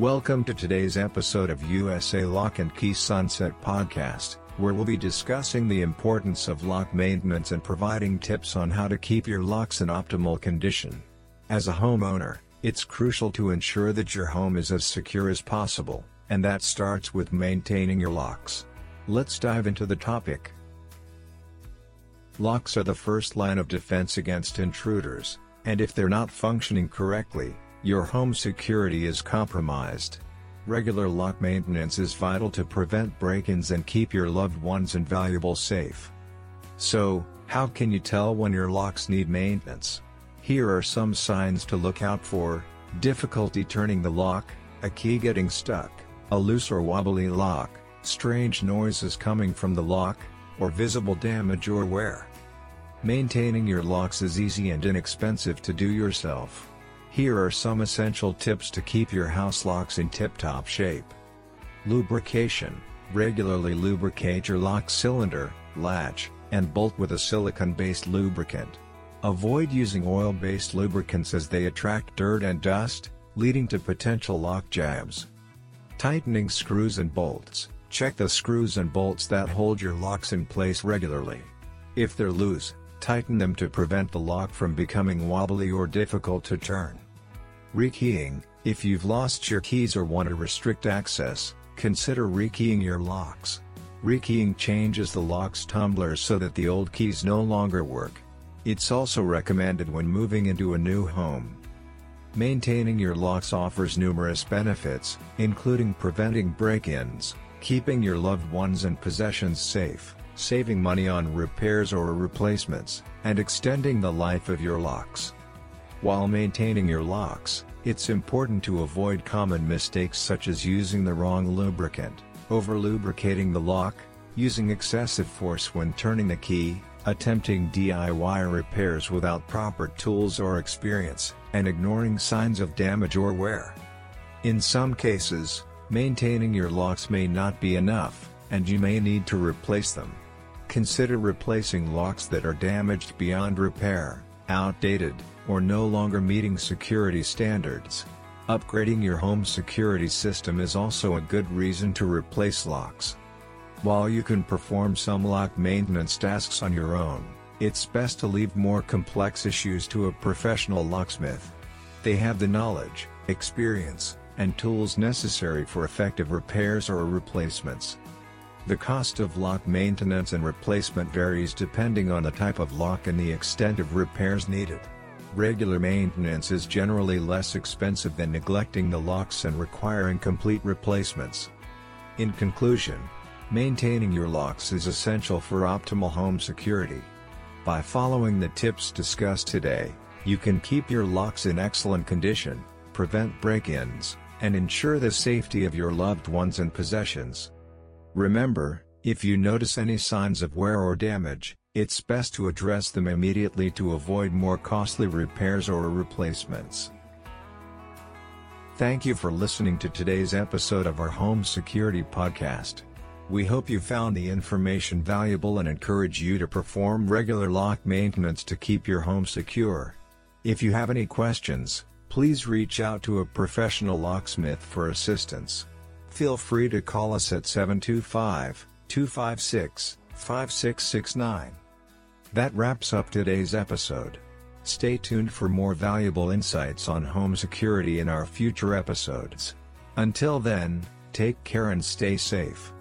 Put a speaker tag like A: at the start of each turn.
A: Welcome to today's episode of USA Lock and Key Sunset Podcast, where we'll be discussing the importance of lock maintenance and providing tips on how to keep your locks in optimal condition. As a homeowner, it's crucial to ensure that your home is as secure as possible, and that starts with maintaining your locks. Let's dive into the topic. Locks are the first line of defense against intruders, and if they're not functioning correctly, your home security is compromised. Regular lock maintenance is vital to prevent break-ins and keep your loved ones and valuables safe. So, how can you tell when your locks need maintenance? Here are some signs to look out for, difficulty turning the lock, a key getting stuck, a loose or wobbly lock, strange noises coming from the lock, or visible damage or wear. Maintaining your locks is easy and inexpensive to do yourself. Here are some essential tips to keep your house locks in tip-top shape. Lubrication. Regularly lubricate your lock cylinder, latch, and bolt with a silicone-based lubricant. Avoid using oil-based lubricants as they attract dirt and dust, leading to potential lock jams. Tightening screws and bolts. Check the screws and bolts that hold your locks in place regularly. If they're loose, tighten them to prevent the lock from becoming wobbly or difficult to turn. Rekeying, if you've lost your keys or want to restrict access, consider rekeying your locks. Rekeying changes the lock's tumblers so that the old keys no longer work. It's also recommended when moving into a new home. Maintaining your locks offers numerous benefits, including preventing break-ins, keeping your loved ones and possessions safe, saving money on repairs or replacements, and extending the life of your locks. While maintaining your locks, it's important to avoid common mistakes such as using the wrong lubricant, over-lubricating the lock, using excessive force when turning the key, attempting DIY repairs without proper tools or experience, and ignoring signs of damage or wear. In some cases, maintaining your locks may not be enough, and you may need to replace them. Consider replacing locks that are damaged beyond repair, outdated, or no longer meeting security standards. Upgrading your home security system is also a good reason to replace locks. While you can perform some lock maintenance tasks on your own, it's best to leave more complex issues to a professional locksmith. They have the knowledge, experience, and tools necessary for effective repairs or replacements. The cost of lock maintenance and replacement varies depending on the type of lock and the extent of repairs needed. Regular maintenance is generally less expensive than neglecting the locks and requiring complete replacements. In conclusion, maintaining your locks is essential for optimal home security. By following the tips discussed today, you can keep your locks in excellent condition, prevent break-ins, and ensure the safety of your loved ones and possessions. Remember, if you notice any signs of wear or damage, it's best to address them immediately to avoid more costly repairs or replacements. Thank you for listening to today's episode of our Home Security Podcast. We hope you found the information valuable and encourage you to perform regular lock maintenance to keep your home secure. If you have any questions, please reach out to a professional locksmith for assistance. Feel free to call us at 725 256 5669. That wraps up today's episode. Stay tuned for more valuable insights on home security in our future episodes. Until then, take care and stay safe.